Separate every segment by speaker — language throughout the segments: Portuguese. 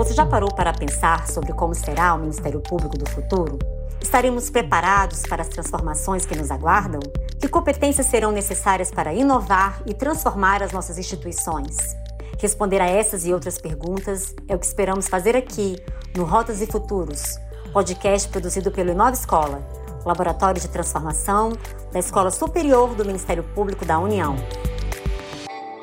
Speaker 1: Você já parou para pensar sobre como será o Ministério Público do futuro? Estaremos preparados para as transformações que nos aguardam? Que competências serão necessárias para inovar e transformar as nossas instituições? Responder a essas e outras perguntas é o que esperamos fazer aqui, no Rotas e Futuros, podcast produzido pelo Inova Escola, Laboratório de Transformação da Escola Superior do Ministério Público da União.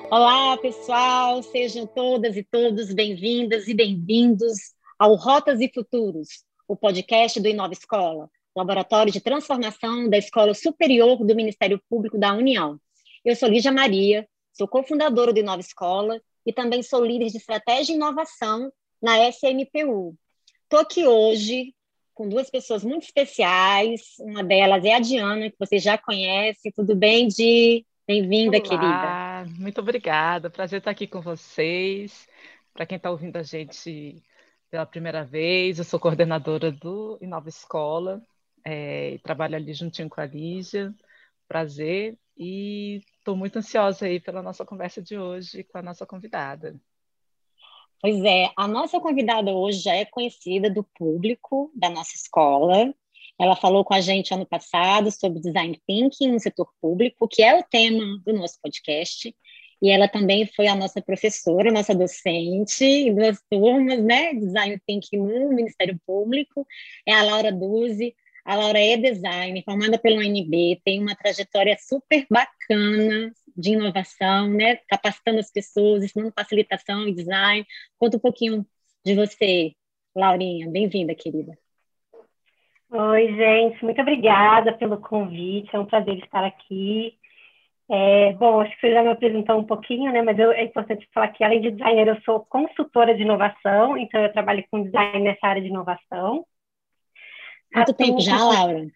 Speaker 2: Olá, pessoal, sejam todas e todos bem-vindas e bem-vindos ao Rotas e Futuros, o podcast do Inova Escola, Laboratório de Transformação da Escola Superior do Ministério Público da União. Eu sou Lígia Maria, sou cofundadora do Inova Escola e também sou líder de estratégia e inovação na SMPU. Estou aqui hoje com duas pessoas muito especiais. Uma delas é a Diana, que você já conhece. Tudo bem, Di? Bem-vinda, querida.
Speaker 3: Muito obrigada. Prazer estar aqui com vocês. Para quem está ouvindo a gente pela primeira vez, eu sou coordenadora do Inova Escola é, e trabalho ali juntinho com a Lígia. Prazer. E estou muito ansiosa aí pela nossa conversa de hoje com a nossa convidada.
Speaker 2: Pois é, a nossa convidada hoje já é conhecida do público da nossa escola. Ela falou com a gente ano passado sobre design thinking no setor público, que é o tema do nosso podcast. E ela também foi a nossa professora, nossa docente em duas turmas, né? Design thinking no Ministério Público. É a Laura Duzi. A Laura é design, formada pelo UNB, tem uma trajetória super bacana de inovação, né? Capacitando as pessoas, ensinando facilitação e design. Conta um pouquinho de você, Laurinha. Bem-vinda, querida.
Speaker 4: Oi, gente, muito obrigada pelo convite. É um prazer estar aqui. É, bom, acho que você já me apresentou um pouquinho, né? Mas eu, é importante falar que, além de designer, eu sou consultora de inovação, então eu trabalho com design nessa área de inovação.
Speaker 2: Muito tempo já, Laura?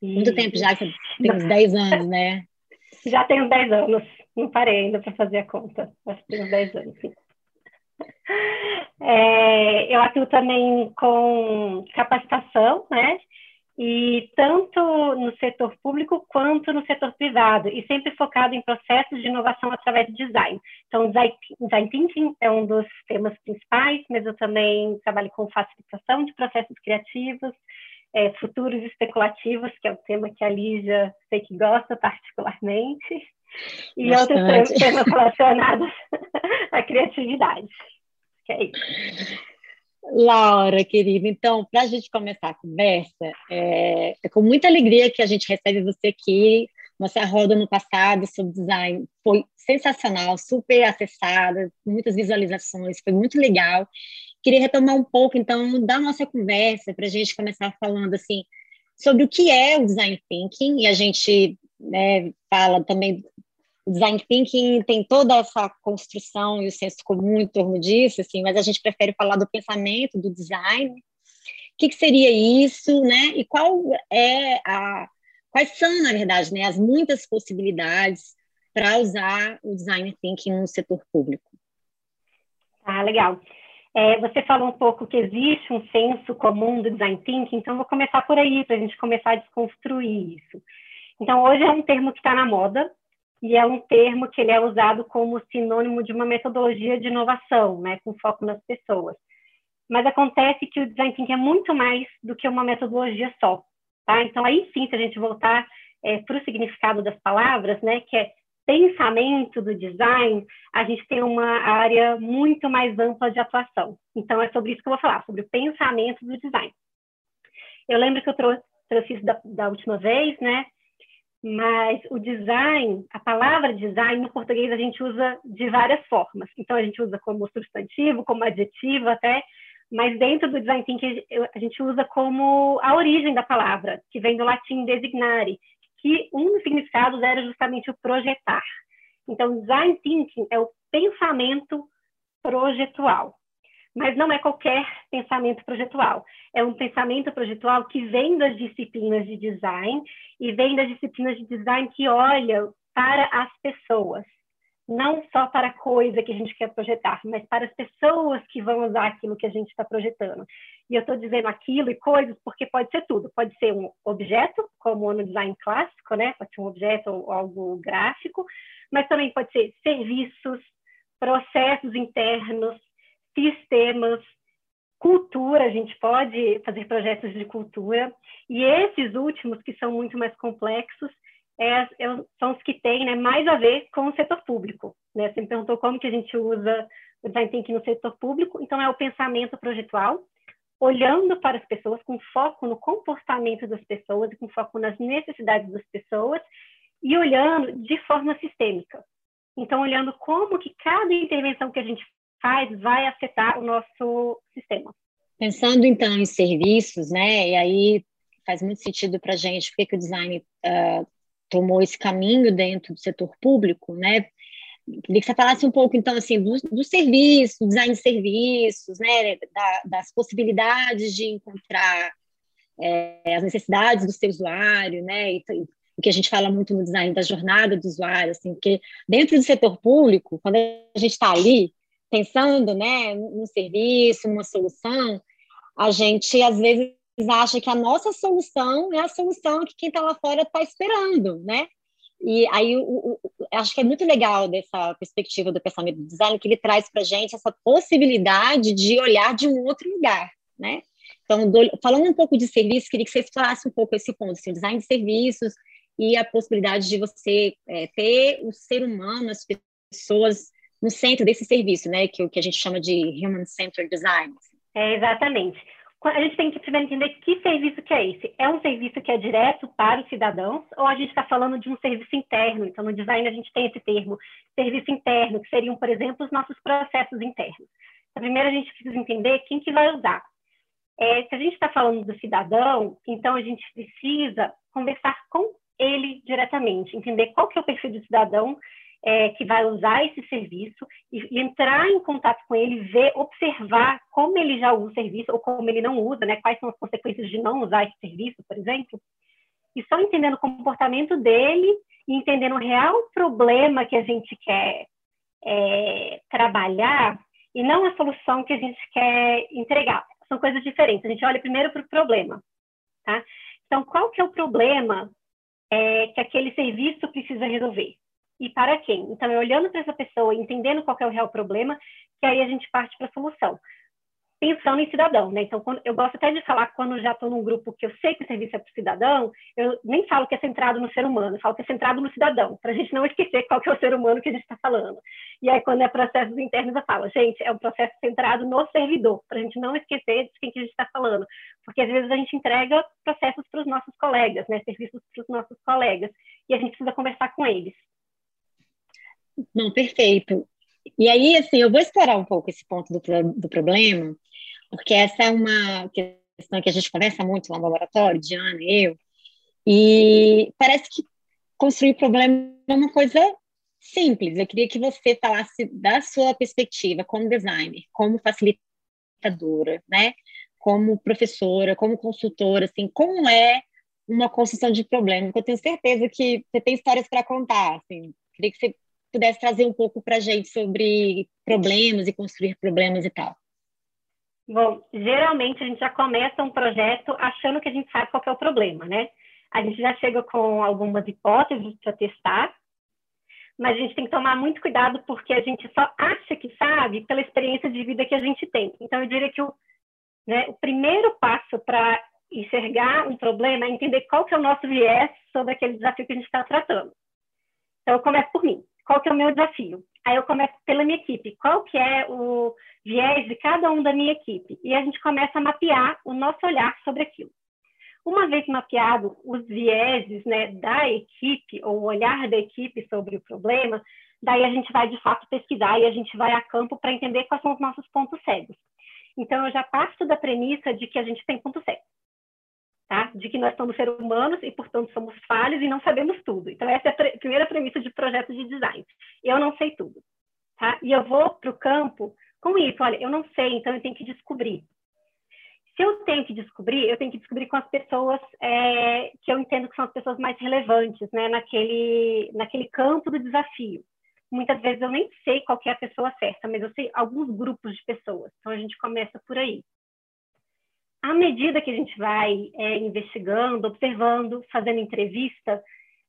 Speaker 2: E... Muito tempo já, tem uns 10 anos, né?
Speaker 4: Já tenho 10 anos, não parei ainda para fazer a conta, acho que tenho 10 anos, sim. É, eu atuo também com capacitação, né? E tanto no setor público quanto no setor privado, e sempre focado em processos de inovação através de design. Então, design, thinking é um dos temas principais, mas eu também trabalho com facilitação de processos criativos, é, futuros especulativos, que é o tema que a Lígia sei que gosta particularmente, e Bastante. outros temas relacionados à criatividade. É.
Speaker 2: Laura, querida, então, para a gente começar a conversa, é, é, com muita alegria que a gente recebe você aqui. Nossa roda no passado sobre design foi sensacional, super acessada, muitas visualizações, foi muito legal. Queria retomar um pouco, então, da nossa conversa, para a gente começar falando, assim, sobre o que é o design thinking, e a gente né, fala também o design thinking tem toda essa construção e o senso comum em torno disso, assim, mas a gente prefere falar do pensamento, do design. O que, que seria isso, né? E qual é a quais são, na verdade, né, as muitas possibilidades para usar o design thinking no setor público?
Speaker 4: Ah, legal. É, você falou um pouco que existe um senso comum do design thinking, então vou começar por aí, para a gente começar a desconstruir isso. Então, hoje é um termo que está na moda, e é um termo que ele é usado como sinônimo de uma metodologia de inovação, né, com foco nas pessoas. Mas acontece que o design thinking é muito mais do que uma metodologia só, tá? Então aí sim, se a gente voltar é, para o significado das palavras, né, que é pensamento do design, a gente tem uma área muito mais ampla de atuação. Então é sobre isso que eu vou falar, sobre o pensamento do design. Eu lembro que eu trouxe, trouxe isso da, da última vez, né? Mas o design, a palavra design no português a gente usa de várias formas. Então a gente usa como substantivo, como adjetivo até, mas dentro do design thinking a gente usa como a origem da palavra, que vem do latim designare, que um dos significados era justamente o projetar. Então design thinking é o pensamento projetual mas não é qualquer pensamento projetual. É um pensamento projetual que vem das disciplinas de design e vem das disciplinas de design que olham para as pessoas, não só para a coisa que a gente quer projetar, mas para as pessoas que vão usar aquilo que a gente está projetando. E eu estou dizendo aquilo e coisas porque pode ser tudo. Pode ser um objeto, como no design clássico, né? Pode ser um objeto ou algo gráfico, mas também pode ser serviços, processos internos, sistemas, cultura, a gente pode fazer projetos de cultura, e esses últimos, que são muito mais complexos, é, é, são os que têm né, mais a ver com o setor público. Né? Você me perguntou como que a gente usa o design thinking no setor público, então é o pensamento projetual, olhando para as pessoas, com foco no comportamento das pessoas com foco nas necessidades das pessoas, e olhando de forma sistêmica. Então, olhando como que cada intervenção que a gente faz vai afetar o nosso sistema.
Speaker 2: Pensando então em serviços, né? E aí faz muito sentido para a gente porque que o design uh, tomou esse caminho dentro do setor público, né? Queria que você falasse um pouco, então, assim, do, do serviço, design de serviços, né, da, das possibilidades de encontrar é, as necessidades do seu usuário, né, e, o que a gente fala muito no design da jornada do usuário, assim, porque dentro do setor público, quando a gente está ali, pensando né, no serviço, uma solução, a gente às vezes acha que a nossa solução é a solução que quem está lá fora está esperando, né? E aí o, o, acho que é muito legal dessa perspectiva do pensamento do design que ele traz para a gente essa possibilidade de olhar de um outro lugar, né? Então, do, falando um pouco de serviço, queria que vocês falassem um pouco esse ponto, assim, design de serviços e a possibilidade de você é, ter o ser humano, as pessoas no centro desse serviço, né? Que o que a gente chama de Human Centered Design.
Speaker 4: É, exatamente. A gente tem que primeiro entender que serviço que é esse. É um serviço que é direto para os cidadãos ou a gente está falando de um serviço interno? Então, no design a gente tem esse termo, serviço interno, que seriam, por exemplo, os nossos processos internos. Então, primeiro a gente precisa entender quem que vai usar. É, se a gente está falando do cidadão, então a gente precisa conversar com ele diretamente, entender qual que é o perfil do cidadão é, que vai usar esse serviço e, e, entrar em contato com ele, ver, observar como ele já usa o serviço ou como ele não usa, né? Quais são as consequências de não usar esse serviço, por exemplo. E só entendendo o comportamento dele e entendendo o real problema que a gente quer é, trabalhar e não a solução que a gente quer entregar. São coisas diferentes. A gente olha primeiro para o problema, tá? Então, qual que é o problema é, que aquele serviço precisa resolver? E para quem. Então, é olhando para essa pessoa, entendendo qual é o real problema, que aí a gente parte para a solução. Pensando em cidadão, né? Então, quando, eu gosto até de falar quando já estou num grupo que eu sei que o serviço é para o cidadão, eu nem falo que é centrado no ser humano, falo que é centrado no cidadão, para a gente não esquecer qual que é o ser humano que a gente está falando. E aí, quando é processos internos, eu falo, gente, é um processo centrado no servidor, para a gente não esquecer de quem que a gente está falando. Porque às vezes a gente entrega processos para os nossos colegas, né? Serviços para os nossos colegas, e a gente precisa conversar com eles.
Speaker 2: Não, perfeito. E aí, assim, eu vou explorar um pouco esse ponto do, do problema, porque essa é uma questão que a gente conversa muito lá no laboratório, Diana e eu, e parece que construir problema é uma coisa simples. Eu queria que você falasse da sua perspectiva como designer, como facilitadora, né? Como professora, como consultora, assim, como é uma construção de problema? Porque eu tenho certeza que você tem histórias para contar, assim. Queria que você pudesse trazer um pouco para a gente sobre problemas e construir problemas e tal.
Speaker 4: Bom, geralmente a gente já começa um projeto achando que a gente sabe qual é o problema, né? A gente já chega com algumas hipóteses para testar, mas a gente tem que tomar muito cuidado porque a gente só acha que sabe pela experiência de vida que a gente tem. Então, eu diria que o, né, o primeiro passo para enxergar um problema é entender qual que é o nosso viés sobre aquele desafio que a gente está tratando. Então, eu começo por mim qual que é o meu desafio? Aí eu começo pela minha equipe, qual que é o viés de cada um da minha equipe? E a gente começa a mapear o nosso olhar sobre aquilo. Uma vez mapeado os vieses né, da equipe, ou o olhar da equipe sobre o problema, daí a gente vai de fato pesquisar e a gente vai a campo para entender quais são os nossos pontos cegos. Então, eu já parto da premissa de que a gente tem pontos cegos tá? de que nós somos seres humanos e, portanto, somos falhos e não sabemos tudo. Então, essa é a primeira premissa de projeto de design. Eu não sei tudo. Tá? E eu vou para o campo com isso. Olha, eu não sei, então eu tenho que descobrir. Se eu tenho que descobrir, eu tenho que descobrir com as pessoas é, que eu entendo que são as pessoas mais relevantes né, naquele, naquele campo do desafio. Muitas vezes eu nem sei qual é a pessoa certa, mas eu sei alguns grupos de pessoas. Então a gente começa por aí à medida que a gente vai é, investigando, observando, fazendo entrevista,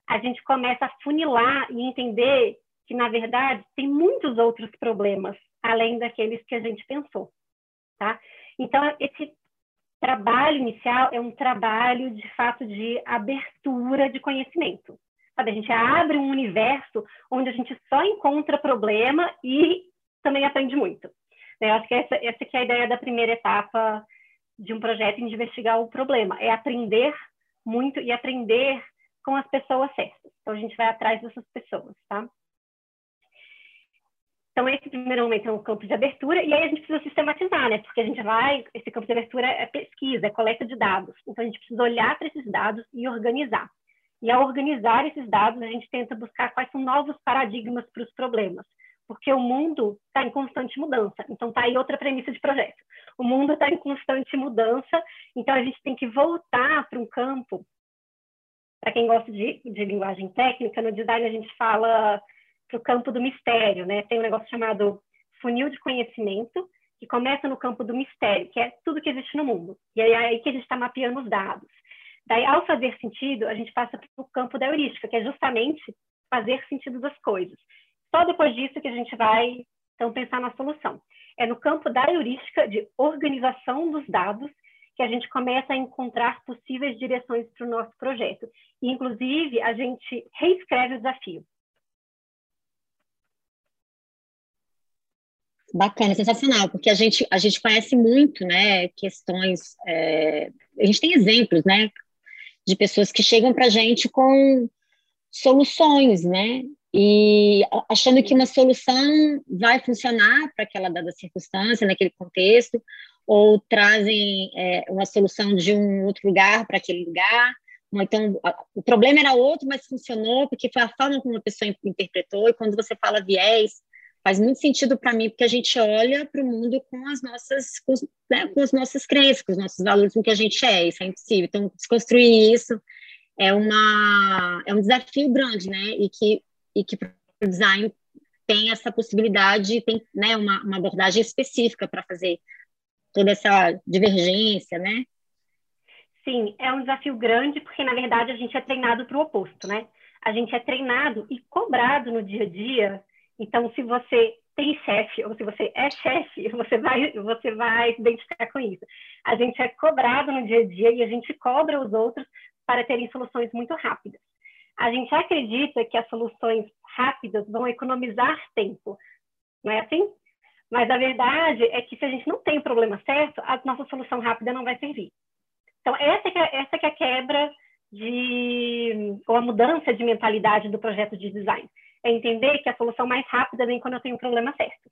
Speaker 4: a gente começa a funilar e entender que, na verdade, tem muitos outros problemas além daqueles que a gente pensou, tá? Então, esse trabalho inicial é um trabalho, de fato, de abertura de conhecimento. Sabe? A gente abre um universo onde a gente só encontra problema e também aprende muito. Né? Eu acho que essa, essa que é a ideia da primeira etapa de um projeto de investigar o problema, é aprender muito e aprender com as pessoas certas. Então, a gente vai atrás dessas pessoas, tá? Então, esse primeiro momento é um campo de abertura, e aí a gente precisa sistematizar, né? Porque a gente vai, esse campo de abertura é pesquisa, é coleta de dados. Então, a gente precisa olhar para esses dados e organizar. E ao organizar esses dados, a gente tenta buscar quais são novos paradigmas para os problemas. Porque o mundo está em constante mudança. Então, está aí outra premissa de projeto. O mundo está em constante mudança, então a gente tem que voltar para um campo. Para quem gosta de, de linguagem técnica, no design a gente fala para o campo do mistério, né? Tem um negócio chamado funil de conhecimento, que começa no campo do mistério, que é tudo que existe no mundo. E é aí que a gente está mapeando os dados. Daí, ao fazer sentido, a gente passa para o campo da heurística, que é justamente fazer sentido das coisas. Só depois disso que a gente vai, então, pensar na solução. É no campo da heurística, de organização dos dados, que a gente começa a encontrar possíveis direções para o nosso projeto. E, inclusive, a gente reescreve o desafio.
Speaker 2: Bacana, sensacional, porque a gente, a gente conhece muito, né, questões, é, a gente tem exemplos, né, de pessoas que chegam para a gente com soluções, né, e achando que uma solução vai funcionar para aquela dada circunstância, naquele contexto, ou trazem é, uma solução de um outro lugar para aquele lugar, então o problema era outro, mas funcionou porque foi a forma como a pessoa interpretou, e quando você fala viés, faz muito sentido para mim, porque a gente olha para o mundo com as nossas, com, né, com as nossas crenças, com os nossos valores, com o que a gente é, isso é impossível. Então, desconstruir isso é, uma, é um desafio grande, né? E que, e que o design tem essa possibilidade, tem né, uma, uma abordagem específica para fazer toda essa divergência, né?
Speaker 4: Sim, é um desafio grande, porque, na verdade, a gente é treinado para o oposto, né? A gente é treinado e cobrado no dia a dia então, se você tem chefe ou se você é chefe, você vai, você vai se identificar com isso. A gente é cobrado no dia a dia e a gente cobra os outros para terem soluções muito rápidas. A gente acredita que as soluções rápidas vão economizar tempo, não é assim? Mas a verdade é que se a gente não tem o problema certo, a nossa solução rápida não vai servir. Então, essa que é, essa que é a quebra de, ou a mudança de mentalidade do projeto de design é entender que a solução mais rápida vem quando eu tenho o problema certo.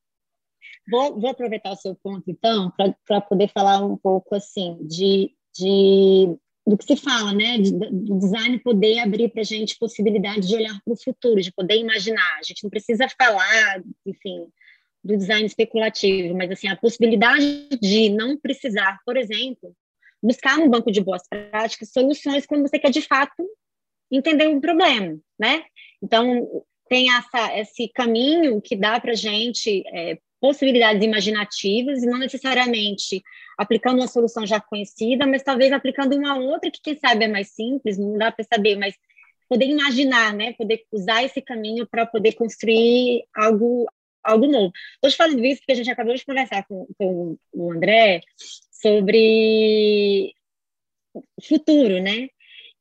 Speaker 2: Vou, vou aproveitar o seu ponto, então, para poder falar um pouco, assim, de, de do que se fala, né, do design poder abrir para a gente possibilidade de olhar para o futuro, de poder imaginar. A gente não precisa falar, enfim, do design especulativo, mas assim a possibilidade de não precisar, por exemplo, buscar no banco de boas práticas soluções quando você quer de fato entender um problema, né? Então tem essa, esse caminho que dá para gente é, possibilidades imaginativas e não necessariamente aplicando uma solução já conhecida, mas talvez aplicando uma outra que, quem sabe, é mais simples, não dá para saber, mas poder imaginar, né? Poder usar esse caminho para poder construir algo, algo novo. Estou falando isso porque a gente acabou de conversar com, com o André sobre futuro, né?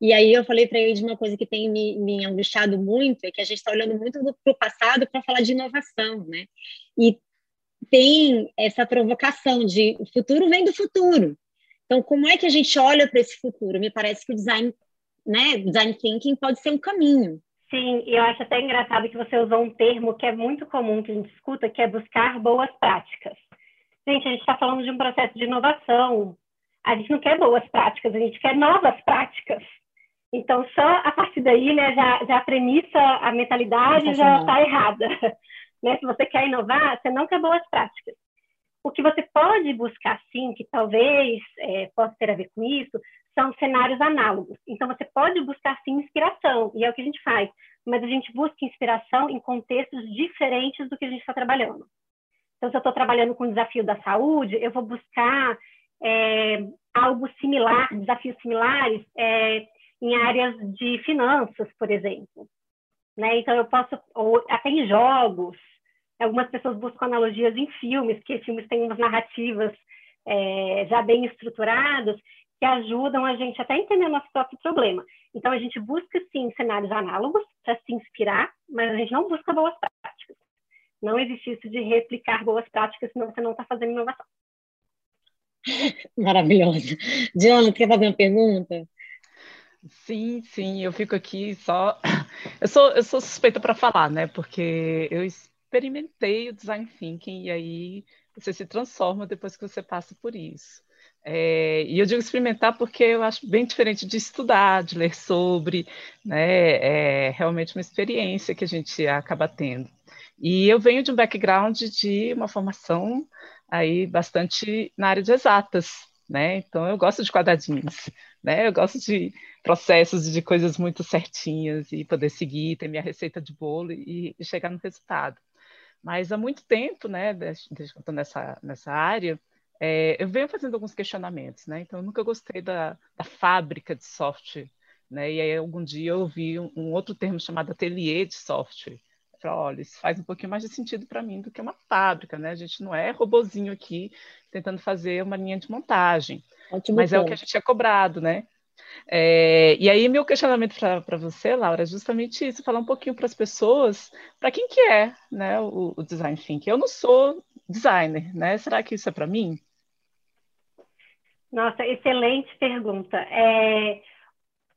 Speaker 2: E aí eu falei para ele de uma coisa que tem me, me angustiado muito, é que a gente está olhando muito para o passado para falar de inovação, né? E tem essa provocação de o futuro vem do futuro. Então, como é que a gente olha para esse futuro? Me parece que o design, né, design thinking pode ser um caminho.
Speaker 4: Sim, e eu acho até engraçado que você usou um termo que é muito comum que a gente escuta, que é buscar boas práticas. Gente, a gente está falando de um processo de inovação. A gente não quer boas práticas, a gente quer novas práticas. Então, só a partir daí, né, já, já a premissa, a mentalidade já está errada. Né? Se você quer inovar, você não quer boas práticas. O que você pode buscar, sim, que talvez é, possa ter a ver com isso, são cenários análogos. Então, você pode buscar, sim, inspiração, e é o que a gente faz. Mas a gente busca inspiração em contextos diferentes do que a gente está trabalhando. Então, se eu estou trabalhando com o desafio da saúde, eu vou buscar é, algo similar, desafios similares, é, em áreas de finanças, por exemplo. Né? Então, eu posso, ou até em jogos, Algumas pessoas buscam analogias em filmes, porque filmes têm umas narrativas é, já bem estruturadas que ajudam a gente até a entender o nosso próprio problema. Então, a gente busca, sim, cenários análogos para se inspirar, mas a gente não busca boas práticas. Não existe isso de replicar boas práticas, senão você não está fazendo inovação.
Speaker 2: Maravilhoso. Diana, quer fazer uma pergunta?
Speaker 3: Sim, sim, eu fico aqui só. Eu sou, eu sou suspeita para falar, né? Porque eu experimentei o design thinking e aí você se transforma depois que você passa por isso. É, e eu digo experimentar porque eu acho bem diferente de estudar, de ler sobre, né? É realmente uma experiência que a gente acaba tendo. E eu venho de um background de uma formação aí bastante na área de exatas, né? Então eu gosto de quadradinhos, né? Eu gosto de processos de coisas muito certinhas e poder seguir, ter minha receita de bolo e, e chegar no resultado. Mas há muito tempo, né, desde, que eu estou nessa, nessa área, é, eu venho fazendo alguns questionamentos, né? Então, eu nunca gostei da, da fábrica de software, né? E aí, algum dia eu ouvi um, um outro termo chamado ateliê de software. Eu falei, olha, isso faz um pouquinho mais de sentido para mim do que uma fábrica, né? A gente não é robozinho aqui tentando fazer uma linha de montagem, Ótimo mas ponto. é o que a gente é cobrado, né? É, e aí, meu questionamento para você, Laura, é justamente isso: falar um pouquinho para as pessoas, para quem que é né, o, o, design thinking. Eu não sou designer, né? Será que isso é para mim?
Speaker 4: Nossa, excelente pergunta. É,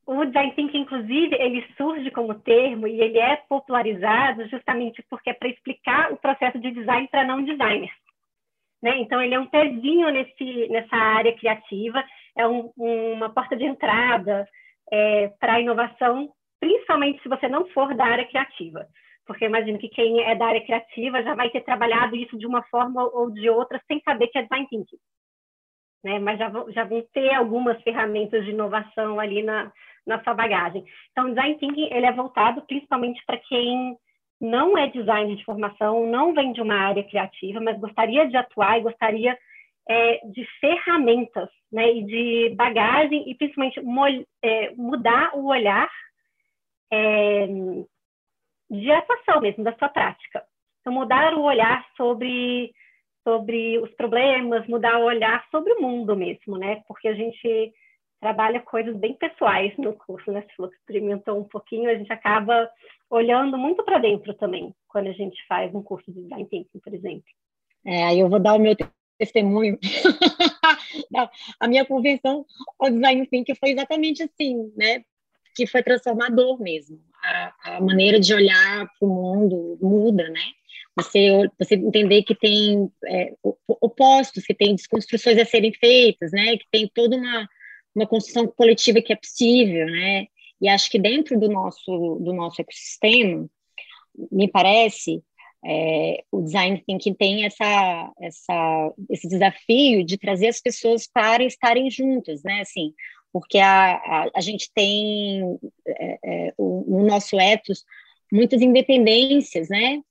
Speaker 4: o design thinking, inclusive, ele surge como termo e ele é popularizado justamente porque é para explicar o processo de design para não designers. Né? Então, ele é um pezinho nesse, nessa área criativa, é um, uma porta de entrada é, para a inovação, principalmente se você não for da área criativa. Porque imagino que quem é da área criativa já vai ter trabalhado isso de uma forma ou de outra sem saber que é design thinking né? mas já já vão ter algumas ferramentas de inovação ali na, na sua bagagem. Então, design thinking ele é voltado principalmente para quem não é designer de formação, não vem de uma área criativa, mas gostaria de atuar e gostaria é, de ferramentas, né, e de bagagem e principalmente é, mudar o olhar é, de atuação mesmo da sua prática. Então, mudar o olhar sobre sobre os problemas, mudar o olhar sobre o mundo mesmo, né? Porque a gente trabalha coisas bem pessoais no curso, né? Se você experimentou um pouquinho, a gente acaba olhando muito para dentro também, quando a gente faz um curso de design thinking, por exemplo.
Speaker 2: É, aí eu vou dar o meu testemunho. a minha convenção ao design thinking foi exatamente assim, né? Que foi transformador mesmo. A, a maneira de olhar para o mundo muda, né? você, você entender que tem é, opostos, que tem desconstruções a serem feitas, né? Que tem toda uma, uma construção coletiva que é possível, né? E acho que dentro do nosso, do nosso ecossistema, me parece, é, o design thinking tem essa, essa, esse desafio de trazer as pessoas para estarem juntas, né? Assim, porque a, a, a gente tem é, é, o, no nosso ethos muitas independências, né?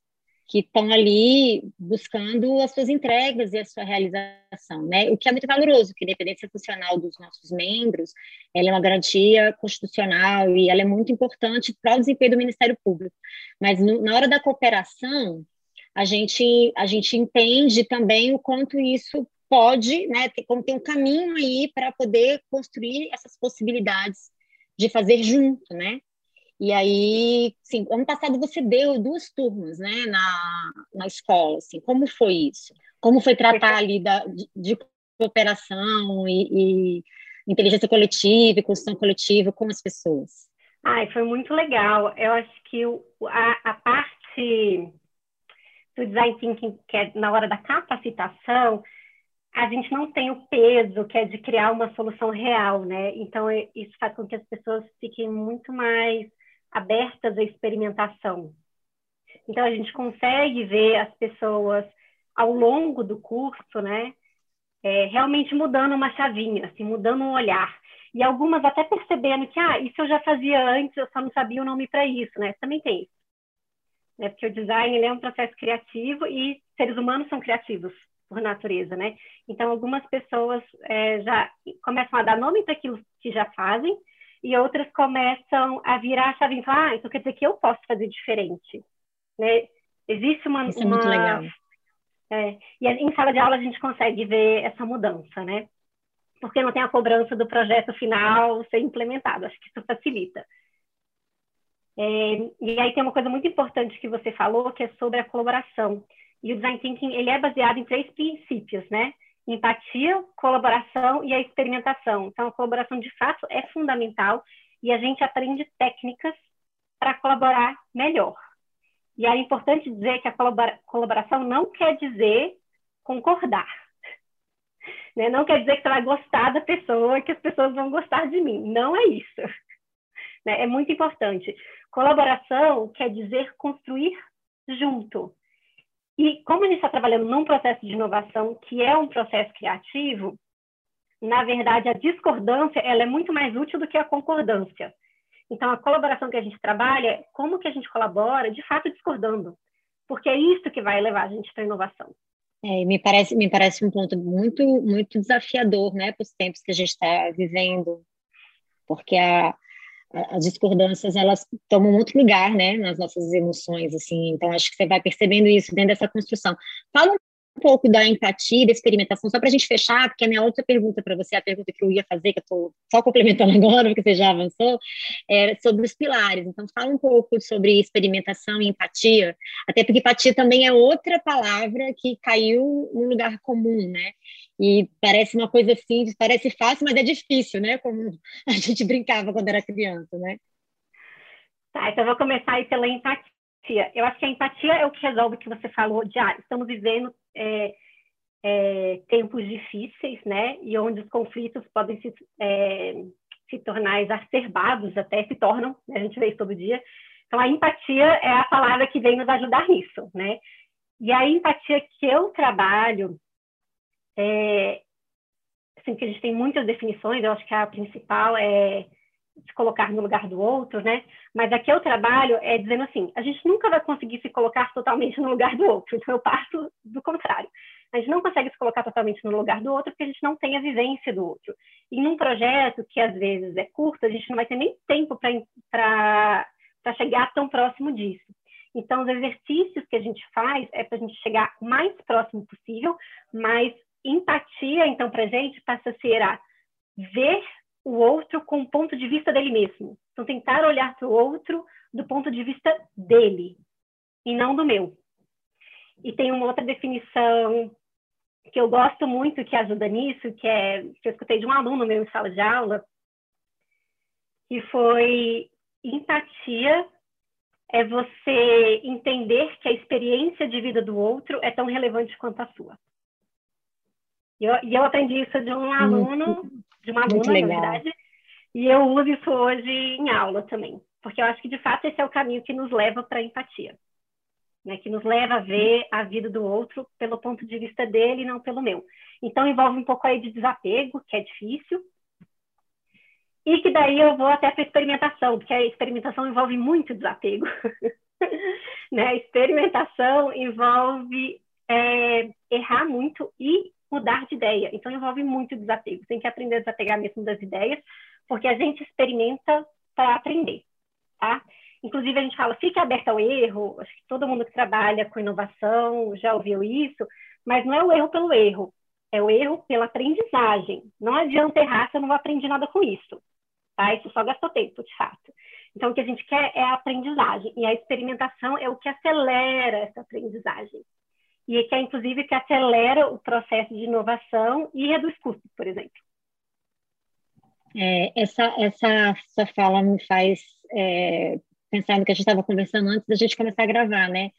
Speaker 2: Que estão ali buscando as suas entregas e a sua realização, né? O que é muito valoroso, que a independência funcional dos nossos membros, ela é uma garantia constitucional e ela é muito importante para o desempenho do Ministério Público. Mas no, na hora da cooperação, a gente a gente entende também o quanto isso pode, né, como tem um caminho aí para poder construir essas possibilidades de fazer junto, né? E aí, sim, ano passado você deu duas turmas, né, na, na escola, assim, como foi isso? Como foi tratar ali da, de, de cooperação e, e, inteligência coletiva e construção coletiva com as pessoas?
Speaker 4: Ai, foi muito legal. Eu acho que o, a, a parte do design thinking, que é na hora da capacitação, a gente não tem o peso que é de criar uma solução real, né? Então, isso faz com que as pessoas fiquem muito mais abertas à experimentação. Então, a gente consegue ver as pessoas ao longo do curso, né, é, realmente mudando uma chavinha, assim, mudando um olhar. E algumas até percebendo que, ah, isso eu já fazia antes, eu só não sabia o nome para isso, né? Também tem isso. Né? Porque o design é um processo criativo e seres humanos são criativos por natureza, né? Então, algumas pessoas é, já começam a dar nome para aquilo que já fazem e outras começam a virar a chave e falar, ah, então quer dizer que eu posso fazer diferente, né? Existe uma.
Speaker 2: Isso é
Speaker 4: uma...
Speaker 2: muito legal.
Speaker 4: É, e em sala de aula a gente consegue ver essa mudança, né? Porque não tem a cobrança do projeto final ser implementado. Acho que isso facilita. É, e aí tem uma coisa muito importante que você falou, que é sobre a colaboração. E o design thinking ele é baseado em três princípios, né? Empatia, colaboração e a experimentação. Então, a colaboração de fato é fundamental e a gente aprende técnicas para colaborar melhor. E é importante dizer que a colaboração não quer dizer concordar. Né? Não quer dizer que você vai gostar da pessoa, que as pessoas vão gostar de mim. Não é isso. Né? É muito importante. Colaboração quer dizer construir junto. E como a gente está trabalhando num processo de inovação que é um processo criativo, na verdade, a discordância ela é muito mais útil do que a concordância. Então, a colaboração que a gente trabalha como que a gente colabora, de fato, discordando. Porque é isso que vai levar a gente para a inovação.
Speaker 2: É, me parece me parece um ponto muito muito desafiador, né, para os tempos que a gente está vivendo, porque a, as discordâncias elas tomam outro lugar, né, nas nossas emoções, assim. Então acho que você vai percebendo isso dentro dessa construção. Fala um pouco da empatia, da experimentação, só para a gente fechar, porque a minha outra pergunta para você, a pergunta que eu ia fazer, que eu estou só complementando agora, porque você já avançou, é sobre os pilares. Então fala um pouco sobre experimentação e empatia, até porque empatia também é outra palavra que caiu no lugar comum, né? E parece uma coisa assim, parece fácil, mas é difícil, né? Como a gente brincava quando era criança, né?
Speaker 4: Tá, então eu vou começar aí pela empatia. Eu acho que a empatia é o que resolve o que você falou de, ah, estamos vivendo é, é, tempos difíceis, né? E onde os conflitos podem se, é, se tornar exacerbados, até se tornam, né? a gente vê isso todo dia. Então, a empatia é a palavra que vem nos ajudar nisso, né? E a empatia que eu trabalho é, assim, que a gente tem muitas definições, eu acho que a principal é se colocar no lugar do outro, né? Mas aqui eu trabalho é dizendo assim, a gente nunca vai conseguir se colocar totalmente no lugar do outro, então eu parto do contrário. A gente não consegue se colocar totalmente no lugar do outro porque a gente não tem a vivência do outro. E num projeto que às vezes é curto, a gente não vai ter nem tempo para chegar tão próximo disso. Então, os exercícios que a gente faz é para a gente chegar o mais próximo possível, mas empatia, então, para a gente, passa a ser a ver o outro com o ponto de vista dele mesmo. Então, tentar olhar para o outro do ponto de vista dele e não do meu. E tem uma outra definição que eu gosto muito, que ajuda nisso, que é que eu escutei de um aluno meu em sala de aula, que foi empatia é você entender que a experiência de vida do outro é tão relevante quanto a sua. E eu, e eu aprendi isso de um aluno, de uma aluna, na verdade, e eu uso isso hoje em aula também, porque eu acho que de fato esse é o caminho que nos leva para a empatia, né? que nos leva a ver a vida do outro pelo ponto de vista dele e não pelo meu. Então envolve um pouco aí de desapego, que é difícil, e que daí eu vou até para a experimentação, porque a experimentação envolve muito desapego. né? A experimentação envolve é, errar muito e mudar de ideia. Então, envolve muito desapego. Tem que aprender a desapegar mesmo das ideias, porque a gente experimenta para aprender, tá? Inclusive, a gente fala, fique aberto ao erro. Acho que todo mundo que trabalha com inovação já ouviu isso, mas não é o erro pelo erro, é o erro pela aprendizagem. Não adianta errar se eu não aprendi nada com isso, tá? Isso só gastou tempo, de fato. Então, o que a gente quer é a aprendizagem, e a experimentação é o que acelera essa aprendizagem e que é inclusive que acelera o processo de inovação e reduz custos, por exemplo.
Speaker 2: É, essa, essa sua fala me faz é, pensar no que a gente estava conversando antes da gente começar a gravar, né?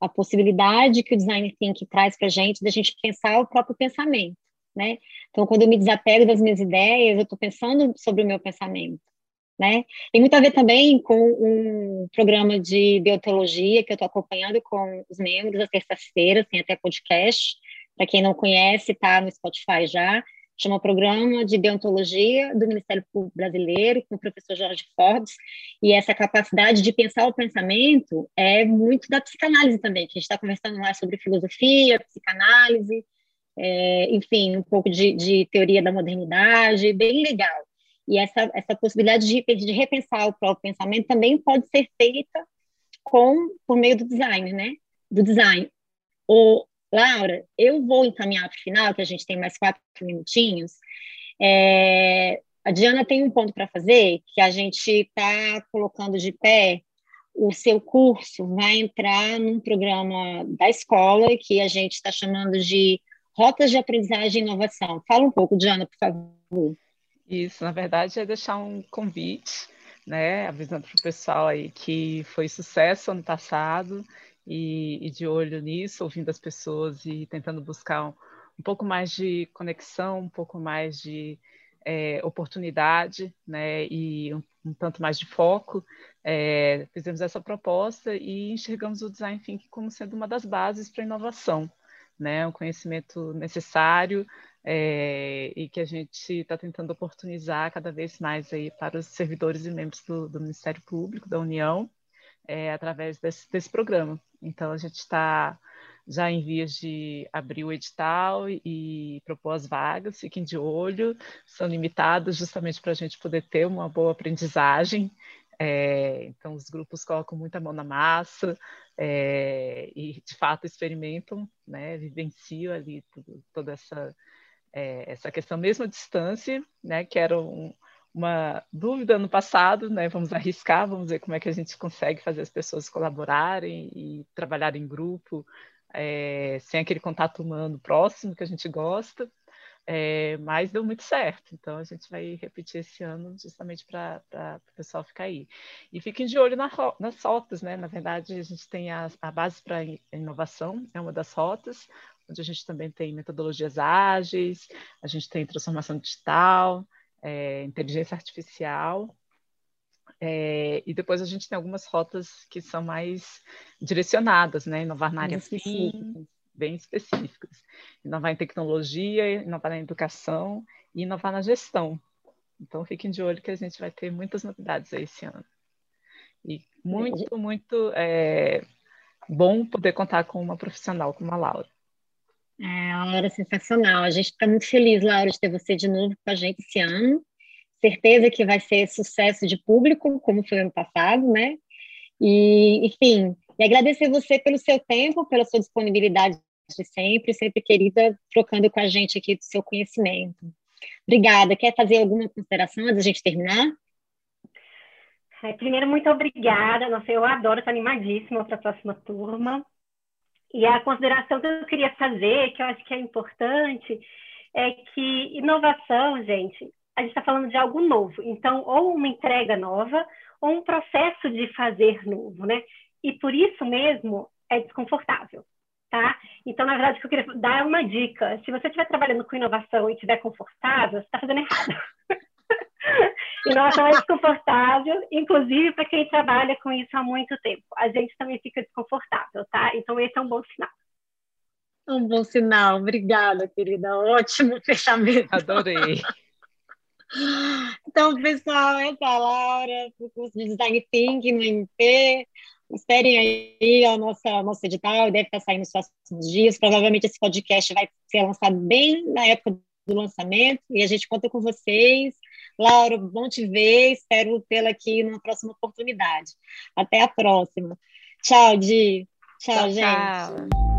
Speaker 2: A possibilidade que o design thinking traz para a gente da gente pensar o próprio pensamento, né? Então, quando eu me desapego das minhas ideias, eu estou pensando sobre o meu pensamento né? Tem muito a ver também com um programa de biotologia que eu estou acompanhando com os membros às terças-feiras, tem até podcast. Para quem não conhece, está no Spotify já. Chama Programa de Deontologia do Ministério Público Brasileiro, com o professor Jorge Forbes. E essa capacidade de pensar o pensamento é muito da psicanálise também, que a gente está conversando lá sobre filosofia, psicanálise, é, enfim, um pouco de, de teoria da modernidade, bem legal. E essa, essa possibilidade de, de repensar o próprio pensamento também pode ser feita com por meio do design, né? do design. O, Laura, eu vou encaminhar para o final, que a gente tem mais quatro minutinhos. É, a Diana tem um ponto para fazer, que a gente está colocando de pé o seu curso vai entrar num programa da escola que a gente está chamando de Rotas de Aprendizagem e Inovação. Fala um pouco, Diana, por favor.
Speaker 3: Isso, na verdade, é deixar um convite, né, avisando para o pessoal aí que foi sucesso ano passado e, e, de olho nisso, ouvindo as pessoas e tentando buscar um, um pouco mais de conexão, um pouco mais de é, oportunidade, né, e um, um, tanto mais de foco. É, fizemos essa proposta e enxergamos o design thinking como sendo uma das bases para a inovação, né, um conhecimento necessário é, e que a gente está tentando oportunizar cada vez mais aí para os servidores e membros do, do Ministério Público, da União, é, através desse, desse, programa. Então, a gente está já em vias de abrir o edital e, propor as vagas, fiquem de olho, são limitadas justamente para a gente poder ter uma boa aprendizagem. É, então, os grupos colocam muita mão na massa é, e, de fato, experimentam, né, vivenciam ali tudo, toda essa é, essa questão mesmo à distância, né, que era um, uma dúvida no passado, né, vamos arriscar, vamos ver como é que a gente consegue fazer as pessoas colaborarem e trabalhar em grupo, é, sem aquele contato humano próximo que a gente gosta, é, mas deu muito certo. Então a gente vai repetir esse ano justamente para o pessoal ficar aí. E fiquem de olho na, nas rotas, né? Na verdade, a gente tem a, a base para inovação, é uma das rotas onde a gente também tem metodologias ágeis, a gente tem transformação digital, é, inteligência artificial, é, e depois a gente tem algumas rotas que são mais direcionadas, né? Inovar na área fim, bem específicas. Inovar em tecnologia, inovar na educação e inovar na gestão. Então fiquem de olho que a gente vai ter muitas novidades aí esse ano. E muito, muito é, bom poder contar com uma profissional como a Laura.
Speaker 2: É, a Laura é sensacional. A gente está muito feliz, Laura, de ter você de novo com a gente esse ano. Certeza que vai ser sucesso de público, como foi ano passado, né? E, enfim, e agradecer você pelo seu tempo, pela sua disponibilidade de sempre, sempre querida, trocando com a gente aqui do seu conhecimento. Obrigada. Quer fazer alguma consideração antes da gente terminar?
Speaker 4: Primeiro, muito obrigada. Nossa, eu adoro, estou animadíssima para a próxima turma. E a consideração que eu queria fazer, que eu acho que é importante, é que inovação, gente, a gente está falando de algo novo. Então, ou uma entrega nova, ou um processo de fazer novo, né? E por isso mesmo é desconfortável, tá? Então, na verdade, o que eu queria dar é uma dica. Se você estiver trabalhando com inovação e estiver confortável, você está fazendo errado. Inovação é desconfortável, inclusive para quem trabalha com isso há muito tempo. A gente também fica desconfortável, tá? Então, esse é um bom sinal.
Speaker 2: Um bom sinal, obrigada, querida. Ótimo fechamento.
Speaker 3: Adorei.
Speaker 2: Então, pessoal, essa é a Laura, do curso de Design Thinking no MP. Esperem aí o nosso, nosso edital, deve estar saindo nos próximos dias. Provavelmente esse podcast vai ser lançado bem na época do lançamento e a gente conta com vocês. Laura, bom te ver, espero tê-la aqui numa próxima oportunidade. Até a próxima. Tchau, Di. Tchau, tchau gente. Tchau.